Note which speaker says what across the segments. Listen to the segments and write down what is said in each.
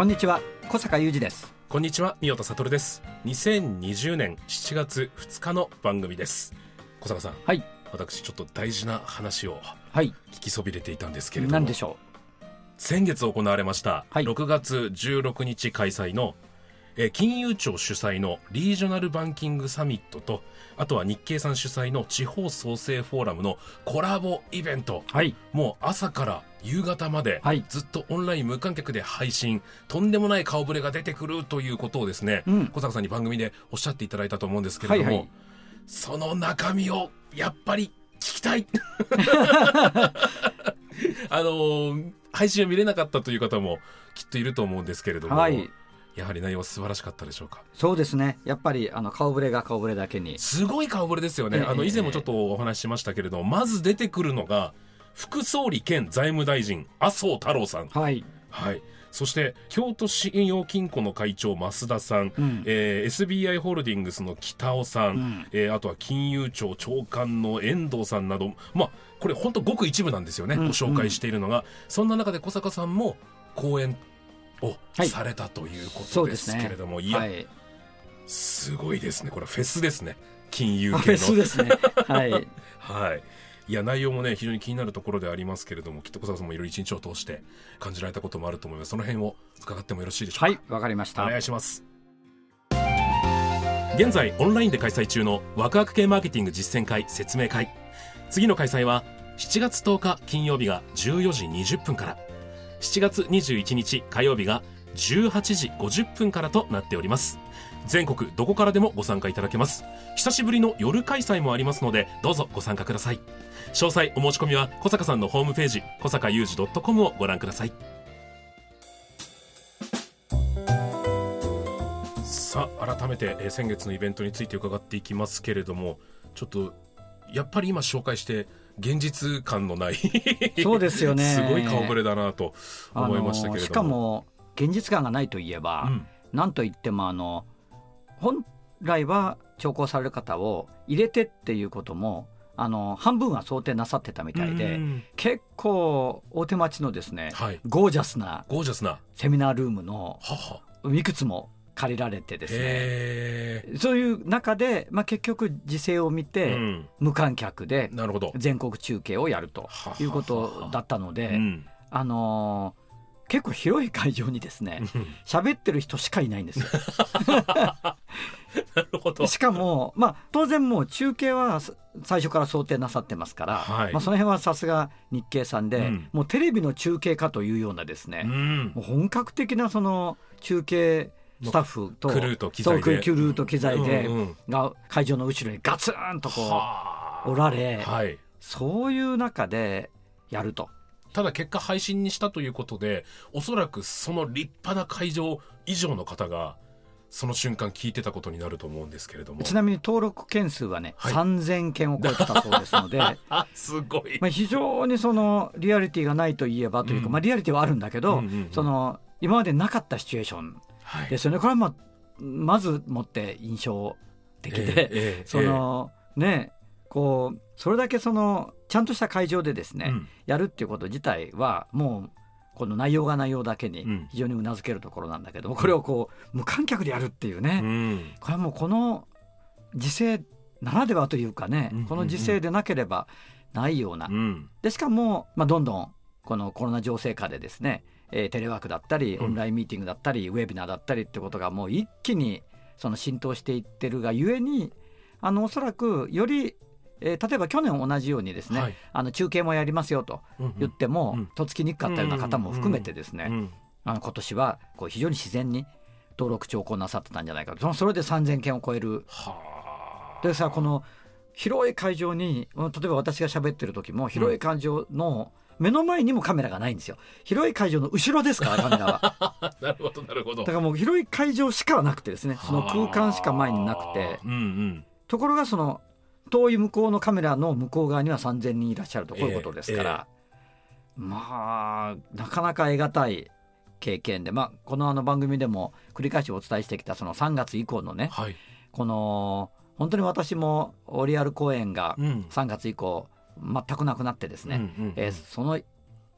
Speaker 1: こんにちは小坂雄二です。
Speaker 2: こんにちは、三代悟です。2020年7月2日の番組です。小坂さん、
Speaker 1: はい。
Speaker 2: 私ちょっと大事な話を
Speaker 1: はい。
Speaker 2: 聞きそびれていたんですけれども、
Speaker 1: 何でしょ
Speaker 2: 先月行われました、
Speaker 1: はい。
Speaker 2: 6月16日開催の、えー金融庁主催のリージョナルバンキングサミットと、あとは日経さん主催の地方創生フォーラムのコラボイベント、
Speaker 1: うはい。
Speaker 2: もう朝から夕方まで
Speaker 1: はい。
Speaker 2: ずっとオンライン無観客で配信、とんでもない顔ぶれが出てくるということをですね、
Speaker 1: うん。
Speaker 2: 小坂さんに番組でおっしゃっていただいたと思うんですけれども、
Speaker 1: はいはい。
Speaker 2: その中身をやっぱり聞きたい。あのー配信を見れなかったという方もきっといると思うんですけれども、
Speaker 1: はい
Speaker 2: やはり内容は素晴らしかったでしょうか？
Speaker 1: そうですね。やっぱりあの顔ぶれが顔ぶれだけに。
Speaker 2: すごい顔ぶれですよね、
Speaker 1: ええ
Speaker 2: あの以前もちょっとお話ししましたけれども、まず出てくるのが副総理兼財務大臣麻生太郎さん。
Speaker 1: はい。
Speaker 2: はい。そして、京都信用金庫の会長、増田さん、
Speaker 1: うん。
Speaker 2: えー SBI ホールディングスの北尾さん、
Speaker 1: うん。
Speaker 2: えーあとは金融庁長官の遠藤さんなど、まあ、これ本当ごく一部なんですよね、
Speaker 1: うん。
Speaker 2: ご紹介しているのが。そんな中で小坂さんも講演を
Speaker 1: はい
Speaker 2: されたということで
Speaker 1: す
Speaker 2: けれども、いや、
Speaker 1: はい
Speaker 2: すごいですね。これフェスですね。金融
Speaker 1: あ
Speaker 2: 系の。
Speaker 1: フェスですねはい
Speaker 2: はい。いや、内容もね、非常に気になるところでありますけれども、きっと小坂さんもいろいろ一日を通して感じられたこともあると思います。その辺を伺ってもよろしいでしょうか？
Speaker 1: はいわかりました
Speaker 2: お願いします。現在、オンラインで開催中のワクワク系マーケティング実践会説明会。次の開催は7月10日金曜日が14時20分から、7月21日火曜日が18時50分からとなっております。全国どこからでもご参加いただけます。久しぶりの夜開催もありますので、どうぞご参加ください。詳細お申し込みは小坂さんのホームページ、小坂雄二 .com をご覧ください。さあ改めて、えー先月のイベントについて伺っていきますけれどもちょっとやっぱり今紹介して現実感のない。
Speaker 1: そうですよね。
Speaker 2: すごい顔ぶれだなと思いましたけれども、
Speaker 1: あのしかも現実感がないといえば、
Speaker 2: うん。
Speaker 1: なんといってもあの本来は聴講される方を入れてっていうこともあの半分は想定なさってたみたいで、
Speaker 2: うん。
Speaker 1: 結構大手町のですね、
Speaker 2: はい。
Speaker 1: ゴージャスな
Speaker 2: ゴージャスな。
Speaker 1: セミナールームの
Speaker 2: は。い
Speaker 1: くつも借りられてですね。
Speaker 2: へ
Speaker 1: そういう中で、まあ、結局時勢を見
Speaker 2: え、
Speaker 1: て、
Speaker 2: うん、
Speaker 1: 無観客で全国中継をやると
Speaker 2: は
Speaker 1: いうことだったので、
Speaker 2: うん。
Speaker 1: あのー結構広い会場にですね喋ってる人しかいないんですよ。
Speaker 2: なるほど。
Speaker 1: しかも、まあ、当然もう中継はす最初から想定なさってますから、
Speaker 2: はい。
Speaker 1: まあ、その辺はさすが日経さんで、
Speaker 2: うん。
Speaker 1: もうテレビの中継かというようなですね、
Speaker 2: うん。
Speaker 1: もう本格的なその中継スタッフと
Speaker 2: クルーと機材で。
Speaker 1: そうクルーと機材で、が会場の後ろにガツンとこ
Speaker 2: はあ。
Speaker 1: うおられ、
Speaker 2: はい。
Speaker 1: そういう中でやると。
Speaker 2: ただ結果配信にしたということでおそらくその立派な会場以上の方がその瞬間聞いてたことになると思うんですけれども。
Speaker 1: ちなみに登録件数はね、
Speaker 2: はい。
Speaker 1: 3000件を超えてたそうですので、
Speaker 2: あ すごい。
Speaker 1: まあ、非常にそのリアリティがないといえばというか、
Speaker 2: うん。
Speaker 1: まあ、リアリティはあるんだけど、
Speaker 2: うんうんうん。
Speaker 1: その今までなかったシチュエーション
Speaker 2: はい。
Speaker 1: ですよね。これはまあまずもって印象的で、
Speaker 2: ええええ
Speaker 1: そのねこうそれだけそのちゃんとした会場でですね、
Speaker 2: うん。
Speaker 1: やるっていうこと自体はもうこの内容が内容だけに
Speaker 2: うん。
Speaker 1: 非常にうなずけるところなんだけども、これをこう無観客でやるっていうね、
Speaker 2: うん。
Speaker 1: これはもうこの時勢ならではというかね、
Speaker 2: うんうんうん。
Speaker 1: この時勢でなければないような、
Speaker 2: うん。
Speaker 1: でしかも、まあ、どんどんこのコロナ情勢下でですね、えーテレワークだったり
Speaker 2: うん。
Speaker 1: オンラインミーティングだったり、ウェビナーだったりってことがもう一気にその浸透していってるがゆえにあのおそらくより、えー例えば去年同じようにですね、
Speaker 2: はい。
Speaker 1: あの中継もやりますよと
Speaker 2: うん
Speaker 1: 言っても、
Speaker 2: うん。
Speaker 1: とっつきにくかったような方も含めてですね、
Speaker 2: うん
Speaker 1: あの今年はこう非常に自然に登録聴講なさってたんじゃないかと。そのそれで3000件を超える。
Speaker 2: はあ。
Speaker 1: でさこの広い会場に例えば私が喋ってる時も広い会場の目の前にもカメラがないんですよ。広い会場の後ろですからカメラは。
Speaker 2: なるほどなるほど。
Speaker 1: だからもう広い会場しかなくてですねその空間しか前になくて。
Speaker 2: うんうん。
Speaker 1: ところがその遠い向こうのカメラの向こう側には3,000人いらっしゃるとこういうことですから、まあなかなか得難い経験で、まあ、このあの番組でも繰り返しお伝えしてきたその3月以降のね
Speaker 2: はい。
Speaker 1: この本当に私もリアル公演が
Speaker 2: うん。
Speaker 1: 3月以降全くなくなってですね、
Speaker 2: うんうんうん。
Speaker 1: えーその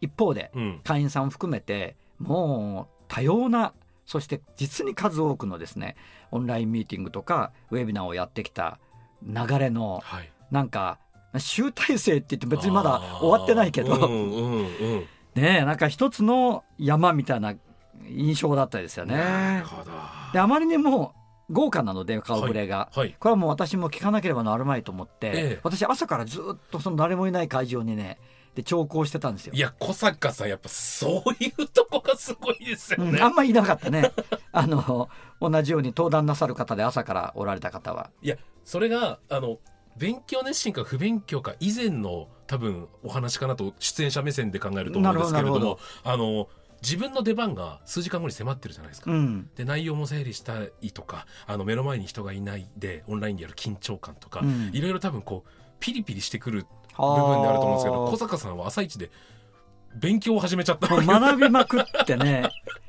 Speaker 1: 一方で
Speaker 2: うん。
Speaker 1: 会員さんを含めてもう多様なそして実に数多くのですねオンラインミーティングとかウェビナーをやってきた流れの
Speaker 2: はい。
Speaker 1: なんか集大成って言って別にまだ終わってないけど、
Speaker 2: うんうんうん。
Speaker 1: ねえなんか一つの山みたいな印象だったですよね。であまりにも豪華なので顔ぶれが、
Speaker 2: はい。
Speaker 1: これはもう私も聞かなければなるまいと思って、
Speaker 2: ええ。
Speaker 1: 私朝からずっとその誰もいない会場にねで聴講してたんですよ。
Speaker 2: い。や小坂さんやっぱそういうとこがすごいですよね、
Speaker 1: うん、あんまりいなかったね。あの同じように登壇なさる方で朝からおられた方は。い
Speaker 2: やそれがあの勉強熱心か不勉強か以前の多分お話かなと出演者目線で考えると思うんですけれどもあの自分の出番が数時間後に迫ってるじゃないですか。
Speaker 1: うん。
Speaker 2: で内容も整理したいとかあの目の前に人がいないでオンラインでやる緊張感とか、
Speaker 1: うん。
Speaker 2: いろいろ多分こうピリピリしてくる部分であると思うんですけど小
Speaker 1: こ
Speaker 2: 坂さんは朝一で勉強を始めちゃった
Speaker 1: う学びまくってね。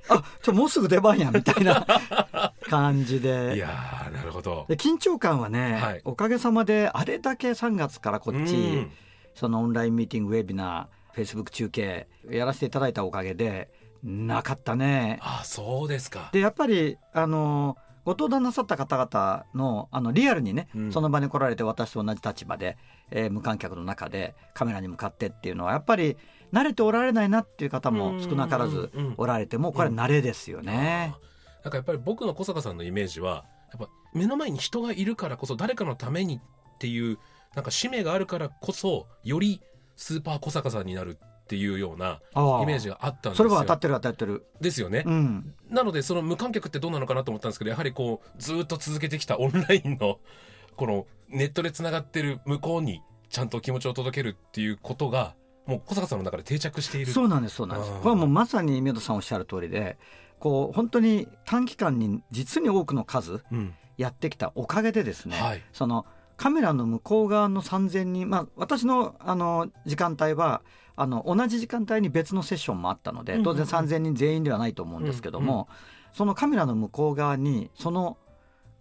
Speaker 1: あちょもうすぐ出番やみたいな 感じで。
Speaker 2: いやーなるほど。
Speaker 1: で緊張感はね、
Speaker 2: はい。
Speaker 1: おかげさまであれだけ3月からこっち、
Speaker 2: うん。
Speaker 1: そのオンラインミーティングウェビナーフェイスブック中継やらせていただいたおかげでなかったね。
Speaker 2: あそうですか。
Speaker 1: でやっぱりあのご登壇なさった方々のあのリアルにね、
Speaker 2: うん。
Speaker 1: その場に来られて私と同じ立場で、えー無観客の中でカメラに向かってっていうのはやっぱり慣れておられないなっていう方も少なからず
Speaker 2: うん。うんうん
Speaker 1: おられてもこれは慣れですよね。
Speaker 2: あー。なんかやっぱり僕の小坂さんのイメージはやっぱ目の前に人がいるからこそ誰かのためにっていうなんか使命があるからこそよりスーパー小坂さんになるっていうようなイメージがあったんです
Speaker 1: そ
Speaker 2: よ
Speaker 1: れは当たってる当たってる。
Speaker 2: ですよね、
Speaker 1: うん、
Speaker 2: なのでその無観客ってどうなのかなと思ったんですけどやはりこうずっと続けてきたオンラインの このネットでつながってる向こうにちゃんと気持ちを届けるっていうことがもう小坂さんの中で定着している。
Speaker 1: そうなんですそうなんです。これはもうまさに宮田さんおっしゃる通りでこう本当に短期間に実に多くの数
Speaker 2: うん。
Speaker 1: やってきたおかげでですね、
Speaker 2: はい。
Speaker 1: そのカメラの向こう側の3000人、まあ、私のあの時間帯はあの同じ時間帯に別のセッションもあったので当然3000人全員ではないと思うんですけども、そのカメラの向こう側にその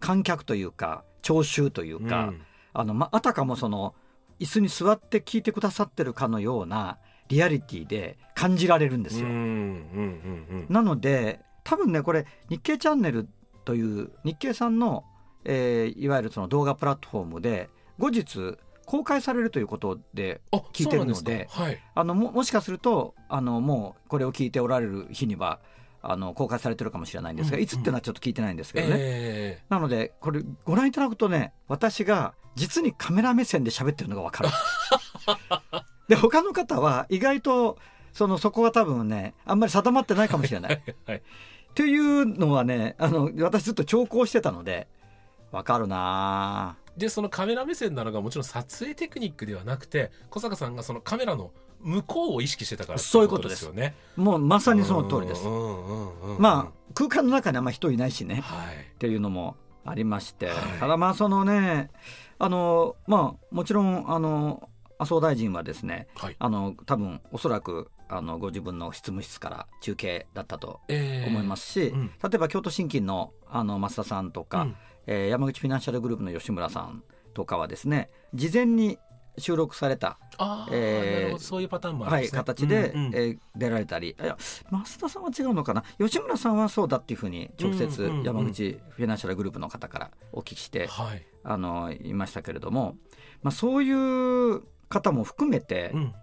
Speaker 1: 観客というか聴衆というか、
Speaker 2: うん。
Speaker 1: あのまあたかもその椅子に座って聞いてくださってるかのようなリアリティで感じられるんですよ。なので多分ねこれ日経チャンネルという日経さんの、えーいわゆるその動画プラットフォームで後日公開されるということで
Speaker 2: あ
Speaker 1: 聞いてるので
Speaker 2: はい。
Speaker 1: あのももしかするとあのもうこれを聞いておられる日にはあの公開されてるかもしれないんですが、
Speaker 2: うん
Speaker 1: いつっていうのはちょっと聞いてないんですけどね、
Speaker 2: え
Speaker 1: なのでこれご覧いただくとね私が実にカメラ目線で喋ってるのが分かる。で他の方は意外とそのそこが多分ねあんまり定まってないかもしれない。
Speaker 2: ー はい。
Speaker 1: っていうのはねあの私ずっと聴講してたので分かるな
Speaker 2: でそのカメラ目線なのがもちろん撮影テクニックではなくて小坂さんがそのカメラの向こうを意識してたから
Speaker 1: そういうことです。
Speaker 2: よね
Speaker 1: もうまさにその通りです。まあ空間の中にあんま人いないしね。
Speaker 2: はい。
Speaker 1: っていうのもありまして、
Speaker 2: はい。
Speaker 1: ただまあそのねあのまあもちろんあの麻生大臣はですね
Speaker 2: はい。
Speaker 1: あの多分おそらくあのご自分の執務室から中継だったと
Speaker 2: えー。
Speaker 1: 思いますし、
Speaker 2: うん。
Speaker 1: 例えば京都新金のあの増田さんとか、
Speaker 2: うん
Speaker 1: えー山口フィナンシャルグループの吉村さんとかはですね事前に収録された、えー
Speaker 2: そういうパターンもあるん
Speaker 1: はい、形で、
Speaker 2: うんうん
Speaker 1: えー出られたり。いや増田さんは違うのかな？吉村さんはそうだっていうふうに直接山口フィナンシャルグループの方からお聞きして、
Speaker 2: はい。
Speaker 1: あのいましたけれども、まあ、そういう方も含めて、
Speaker 2: うん。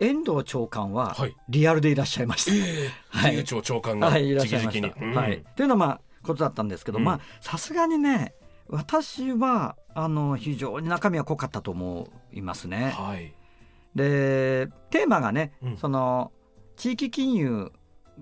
Speaker 1: 遠藤長官は
Speaker 2: はい。
Speaker 1: リアルでいらっしゃいました。
Speaker 2: ええ
Speaker 1: はい。
Speaker 2: 自由庁長官が
Speaker 1: はい、いらっ
Speaker 2: 直
Speaker 1: しゃいました。はい、というのはまあことだったんですけど、
Speaker 2: うん。
Speaker 1: まあさすがにね私はあの非常に中身は濃かったと思いますね。
Speaker 2: はい。
Speaker 1: でテーマがね、
Speaker 2: うん。
Speaker 1: その地域金融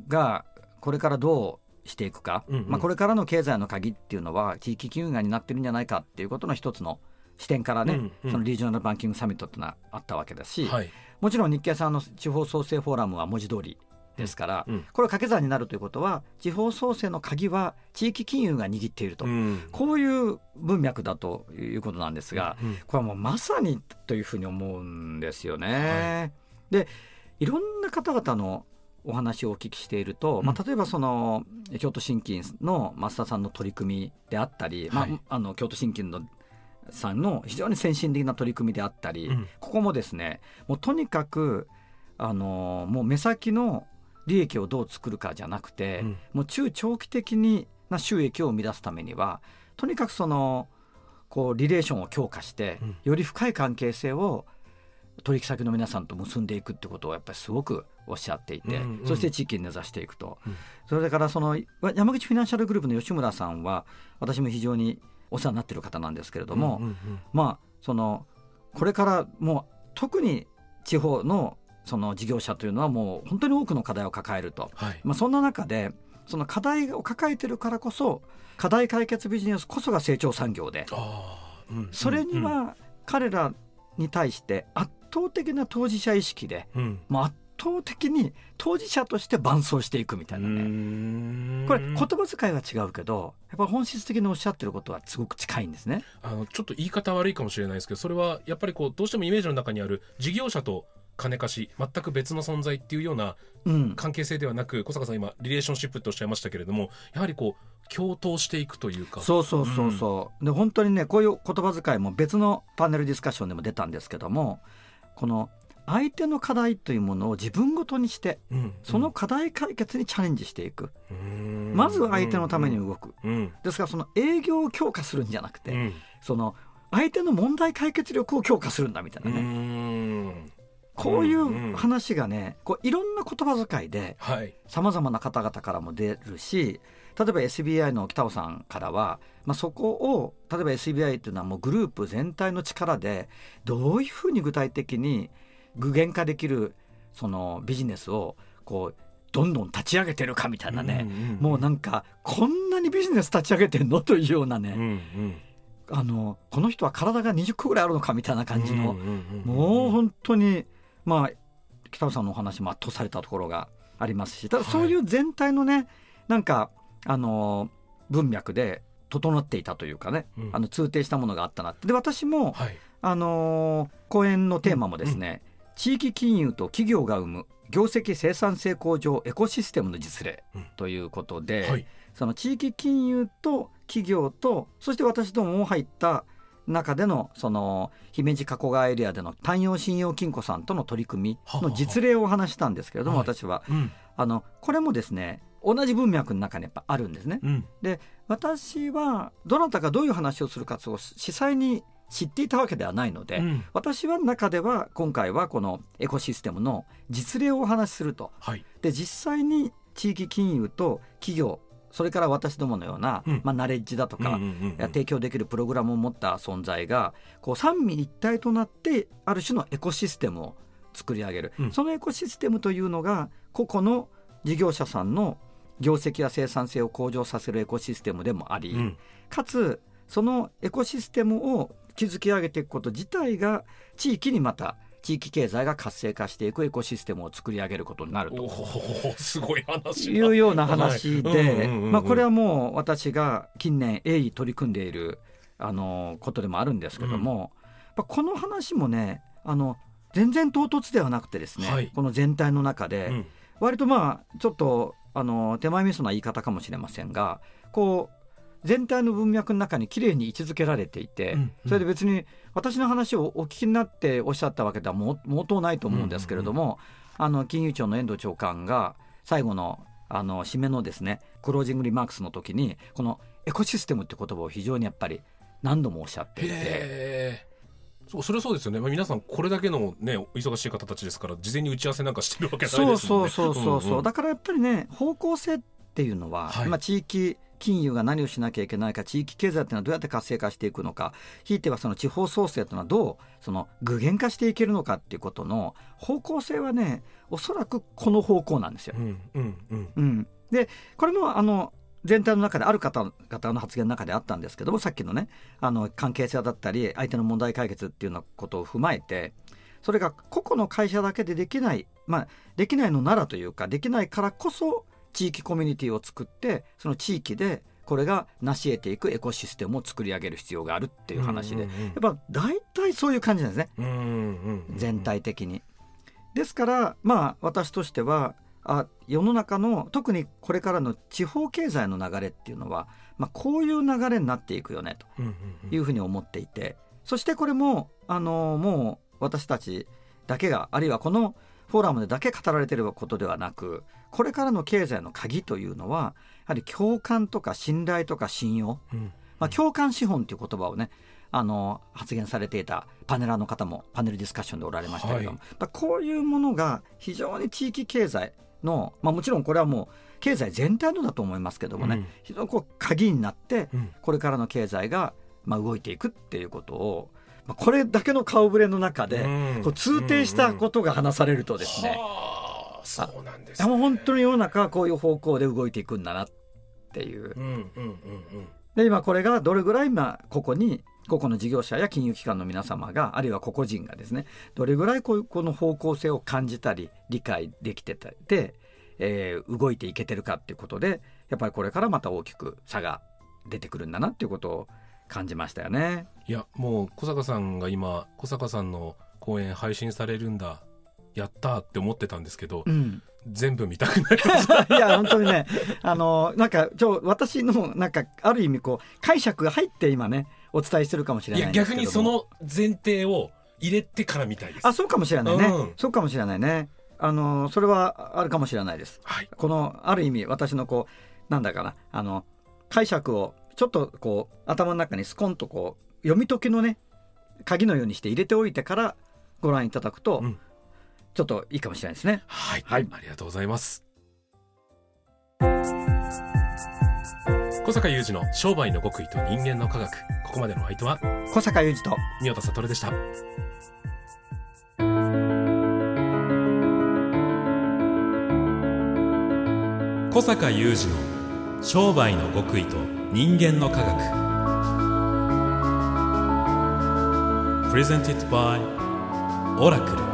Speaker 1: がこれからどしていくか、
Speaker 2: うんうん。
Speaker 1: まあ、これからの経済の鍵っていうのは地域金融が担ってるんじゃないかっていうことの一つの視点からね、
Speaker 2: うんうん。
Speaker 1: そのリージョナルバンキングサミットっていうのはあったわけだし、
Speaker 2: はい。
Speaker 1: もちろん日経さんの地方創生フォーラムは文字通りですから、
Speaker 2: うん。
Speaker 1: これ掛け算になるということは地方創生の鍵は地域金融が握っていると、
Speaker 2: うん。
Speaker 1: こういう文脈だということなんですが、
Speaker 2: うん。
Speaker 1: これはもうまさにというふうに思うんですよね。でいろんな方々のお話をお聞きしていると、まあ、例えばその京都新金の増田さんの取り組みであったり、
Speaker 2: はい。
Speaker 1: まあ、あの京都新金のさんの非常に先進的な取り組みであったり、
Speaker 2: うん。
Speaker 1: ここもですねもうとにかくあのもう目先の利益をどう作るかじゃなくて、
Speaker 2: うん。
Speaker 1: もう中長期的にな収益を生み出すためにはとにかくそのこうリレーションを強化して、
Speaker 2: うん。
Speaker 1: より深い関係性を取引先の皆さんと結んでいくってことをやっぱりすごくおっしゃっていて、
Speaker 2: うんうん。
Speaker 1: そして地域に根ざしていくと、
Speaker 2: うん。
Speaker 1: それからその山口フィナンシャルグループの吉村さんは私も非常にお世話になっている方なんですけれども、
Speaker 2: うんうん。
Speaker 1: まあそのこれからもう特に地方のその事業者というのはもう本当に多くの課題を抱えると、
Speaker 2: はい。
Speaker 1: まあ、そんな中でその課題を抱えてるからこそ課題解決ビジネスこそが成長産業で。
Speaker 2: うん
Speaker 1: それには彼らに対して圧倒的な当事者意識で
Speaker 2: うん。
Speaker 1: もう圧倒的に当事者として伴走していくみたいなね。
Speaker 2: ね
Speaker 1: これ言葉遣いは違うけどやっぱり本質的におっしゃってることはすごく近いんですね。
Speaker 2: あのちょっと言い方悪いかもしれないですけどそれはやっぱりこうどうしてもイメージの中にある事業者と金貸し全く別の存在っていうような
Speaker 1: うん、
Speaker 2: 関係性ではなく小坂さん今リレーションシップっておっしゃいましたけれどもやはりこう共闘していくというか。
Speaker 1: そうそうそうそう、で本当にねこういう言葉遣いも別のパネルディスカッションでも出たんですけどもこの相手の課題というものを自分ごとにして
Speaker 2: うん
Speaker 1: その課題解決にチャレンジしていく、
Speaker 2: うん。
Speaker 1: まずは相手のために動く、
Speaker 2: うん
Speaker 1: ですからその営業を強化するんじゃなくて、
Speaker 2: うん
Speaker 1: その相手の問題解決力を強化するんだみたいな
Speaker 2: う
Speaker 1: ね、
Speaker 2: ん
Speaker 1: こういう話がねこういろんな言葉遣いで
Speaker 2: はい。
Speaker 1: さまざまな方々からも出るし例えば SBI の北尾さんからは、まあ、そこを例えば SBI っていうのはもうグループ全体の力でどういうふうに具体的に具現化できるそのビジネスをこうどんどん立ち上げてるかみたいなね、もうなんかこんなにビジネス立ち上げてんのというようなね、
Speaker 2: うんうん。
Speaker 1: あのこの人は体が20個ぐらいあるのかみたいな感じの、
Speaker 2: うんうんうん。
Speaker 1: もう本当にまあ北尾さんのお話も圧倒されたところがありますしただそういう全体のね、なんかあの文脈で整っていたというかね、
Speaker 2: うん。
Speaker 1: あの通底したものがあったなって。で私も、
Speaker 2: はい。
Speaker 1: あの講演のテーマもですね、地域金融と企業が生む業績生産性向上エコシステムの実例
Speaker 2: うん。
Speaker 1: ということで、
Speaker 2: はい。
Speaker 1: その地域金融と企業とそして私どもも入った中でのその姫路加古川エリアでの単陽信用金庫さんとの取り組みの実例をお話したんですけれども、
Speaker 2: はい。
Speaker 1: 私は。
Speaker 2: うん。
Speaker 1: あのこれもですね同じ文脈の中にやっぱあるんですね。
Speaker 2: うん。
Speaker 1: 私はどなたがどういう話をするかを実際に知っていたわけではないので、
Speaker 2: うん。
Speaker 1: 私は中では今回はこのエコシステムの実例をお話しすると。
Speaker 2: はい。
Speaker 1: で実際に地域金融と企業それから私どものような、
Speaker 2: うん。
Speaker 1: まあ、ナレッジだとか、提供できるプログラムを持った存在がこう三位一体となってある種のエコシステムを作り上げる、
Speaker 2: うん。
Speaker 1: そのエコシステムというのが個々の事業者さんの業績や生産性を向上させるエコシステムでもあり、
Speaker 2: うん。
Speaker 1: かつそのエコシステムを築き上げていくこと自体が地域にまた地域経済が活性化していくエコシステムを作り上げることになると。
Speaker 2: すごい話だ。
Speaker 1: いうような話で
Speaker 2: うんうんうん
Speaker 1: まあこれはもう私が近年鋭意取り組んでいるあのことでもあるんですけども、やっぱこの話もねあの全然唐突ではなくてですね、
Speaker 2: はい。
Speaker 1: この全体の中で、
Speaker 2: うん。
Speaker 1: 割とまあちょっとあの手前味噌な言い方かもしれませんがこう全体の文脈の中にきれいに位置づけられていて、
Speaker 2: うんうん。
Speaker 1: それで別に私の話をお聞きになっておっしゃったわけではもう毛頭ないと思うんですけれども、あの金融庁の遠藤長官が最後のあの締めのですねクロージングリマークスの時にこのエコシステムって言葉を非常にやっぱり何度もおっしゃっていて。
Speaker 2: そうそれはそうですよね、まあ、皆さんこれだけのねお忙しい方たちですから事前に打ち合わせなんかしてるわけないですもんね。
Speaker 1: そうそうそうそうそう、
Speaker 2: んん。
Speaker 1: だからやっぱりね方向性っていうのは、
Speaker 2: はい。
Speaker 1: まあ、地域金融が何をしなきゃいけないか地域経済っていうのはどうやって活性化していくのかひいてはその地方創生っていうのはどうその具現化していけるのかっていうことの方向性はねおそらくこの方向なんですよ
Speaker 2: う。んうんうん
Speaker 1: うん、でこれもあの全体の中である方々の発言の中であったんですけどもさっきのねあの関係性だったり相手の問題解決っていうようなことを踏まえてそれが個々の会社だけでできないまあできないのならというかできないからこそ地域コミュニティを作ってその地域でこれが成し得ていくエコシステムを作り上げる必要があるっていう話で、やっぱ大体そういう感じなんですね、全体的に。ですからまあ私としてはあ世の中の特にこれからの地方経済の流れっていうのは、まあ、こういう流れになっていくよねというふうに思っていてそしてこれもあのもう私たちだけがあるいはこのフォーラムでだけ語られていることではなくこれからの経済の鍵というのはやはり共感とか信頼とか信用、うん、まあ、共感資本という言葉をねあの発言されていたパネラーの方もパネルディスカッションでおられましたけども、はい、こういうものが非常に地域経済の、まあ、もちろんこれはもう経済全体のだと思いますけどもね、うん、非常にこう鍵になって、これからの経済がまあ動いていくっていうことを、まあ、これだけの顔ぶれの中で、こう通底したことが話されるとですね、
Speaker 2: そうなんです、ね、
Speaker 1: 本当に世の中はこういう方向で動いていくんだなっていう。で今これがどれぐらい今ここに個々の事業者や金融機関の皆様があるいは個々人がですねどれぐらいこうこの方向性を感じたり理解できてたで、えー、動いていけてるかっていうことでやっぱりこれからまた大きく差が出てくるんだなっていうことを感じましたよね。
Speaker 2: いやもう小坂さんが今小坂さんの講演配信されるんだ。やったって思ってたんですけど、うん、全部見たくなりました。
Speaker 1: いや本当にね。あのなんかちょ私のなんかある意味こう解釈が入って今ねお伝えしてるかもしれないい
Speaker 2: や逆にその前提を入れてからみたいです。
Speaker 1: あそうかもしれないね、うん、そうかもしれないね。あのそれはあるかもしれないです、はい、このある意味私のこうなんだかな。あの解釈をちょっとこう頭の中にスコンとこう読み解きのね鍵のようにして入れておいてからご覧いただくと、うん、ちょっといいかもしれないですね。
Speaker 2: はい、はい、ありがとうございます。小坂雄二の商売の極意と人間の科学。ここまでの相手は
Speaker 1: 小坂雄二と
Speaker 2: 三代田悟でした。
Speaker 3: 小坂雄二の商売の極意と人間の科学。プレゼンティットバイオラクル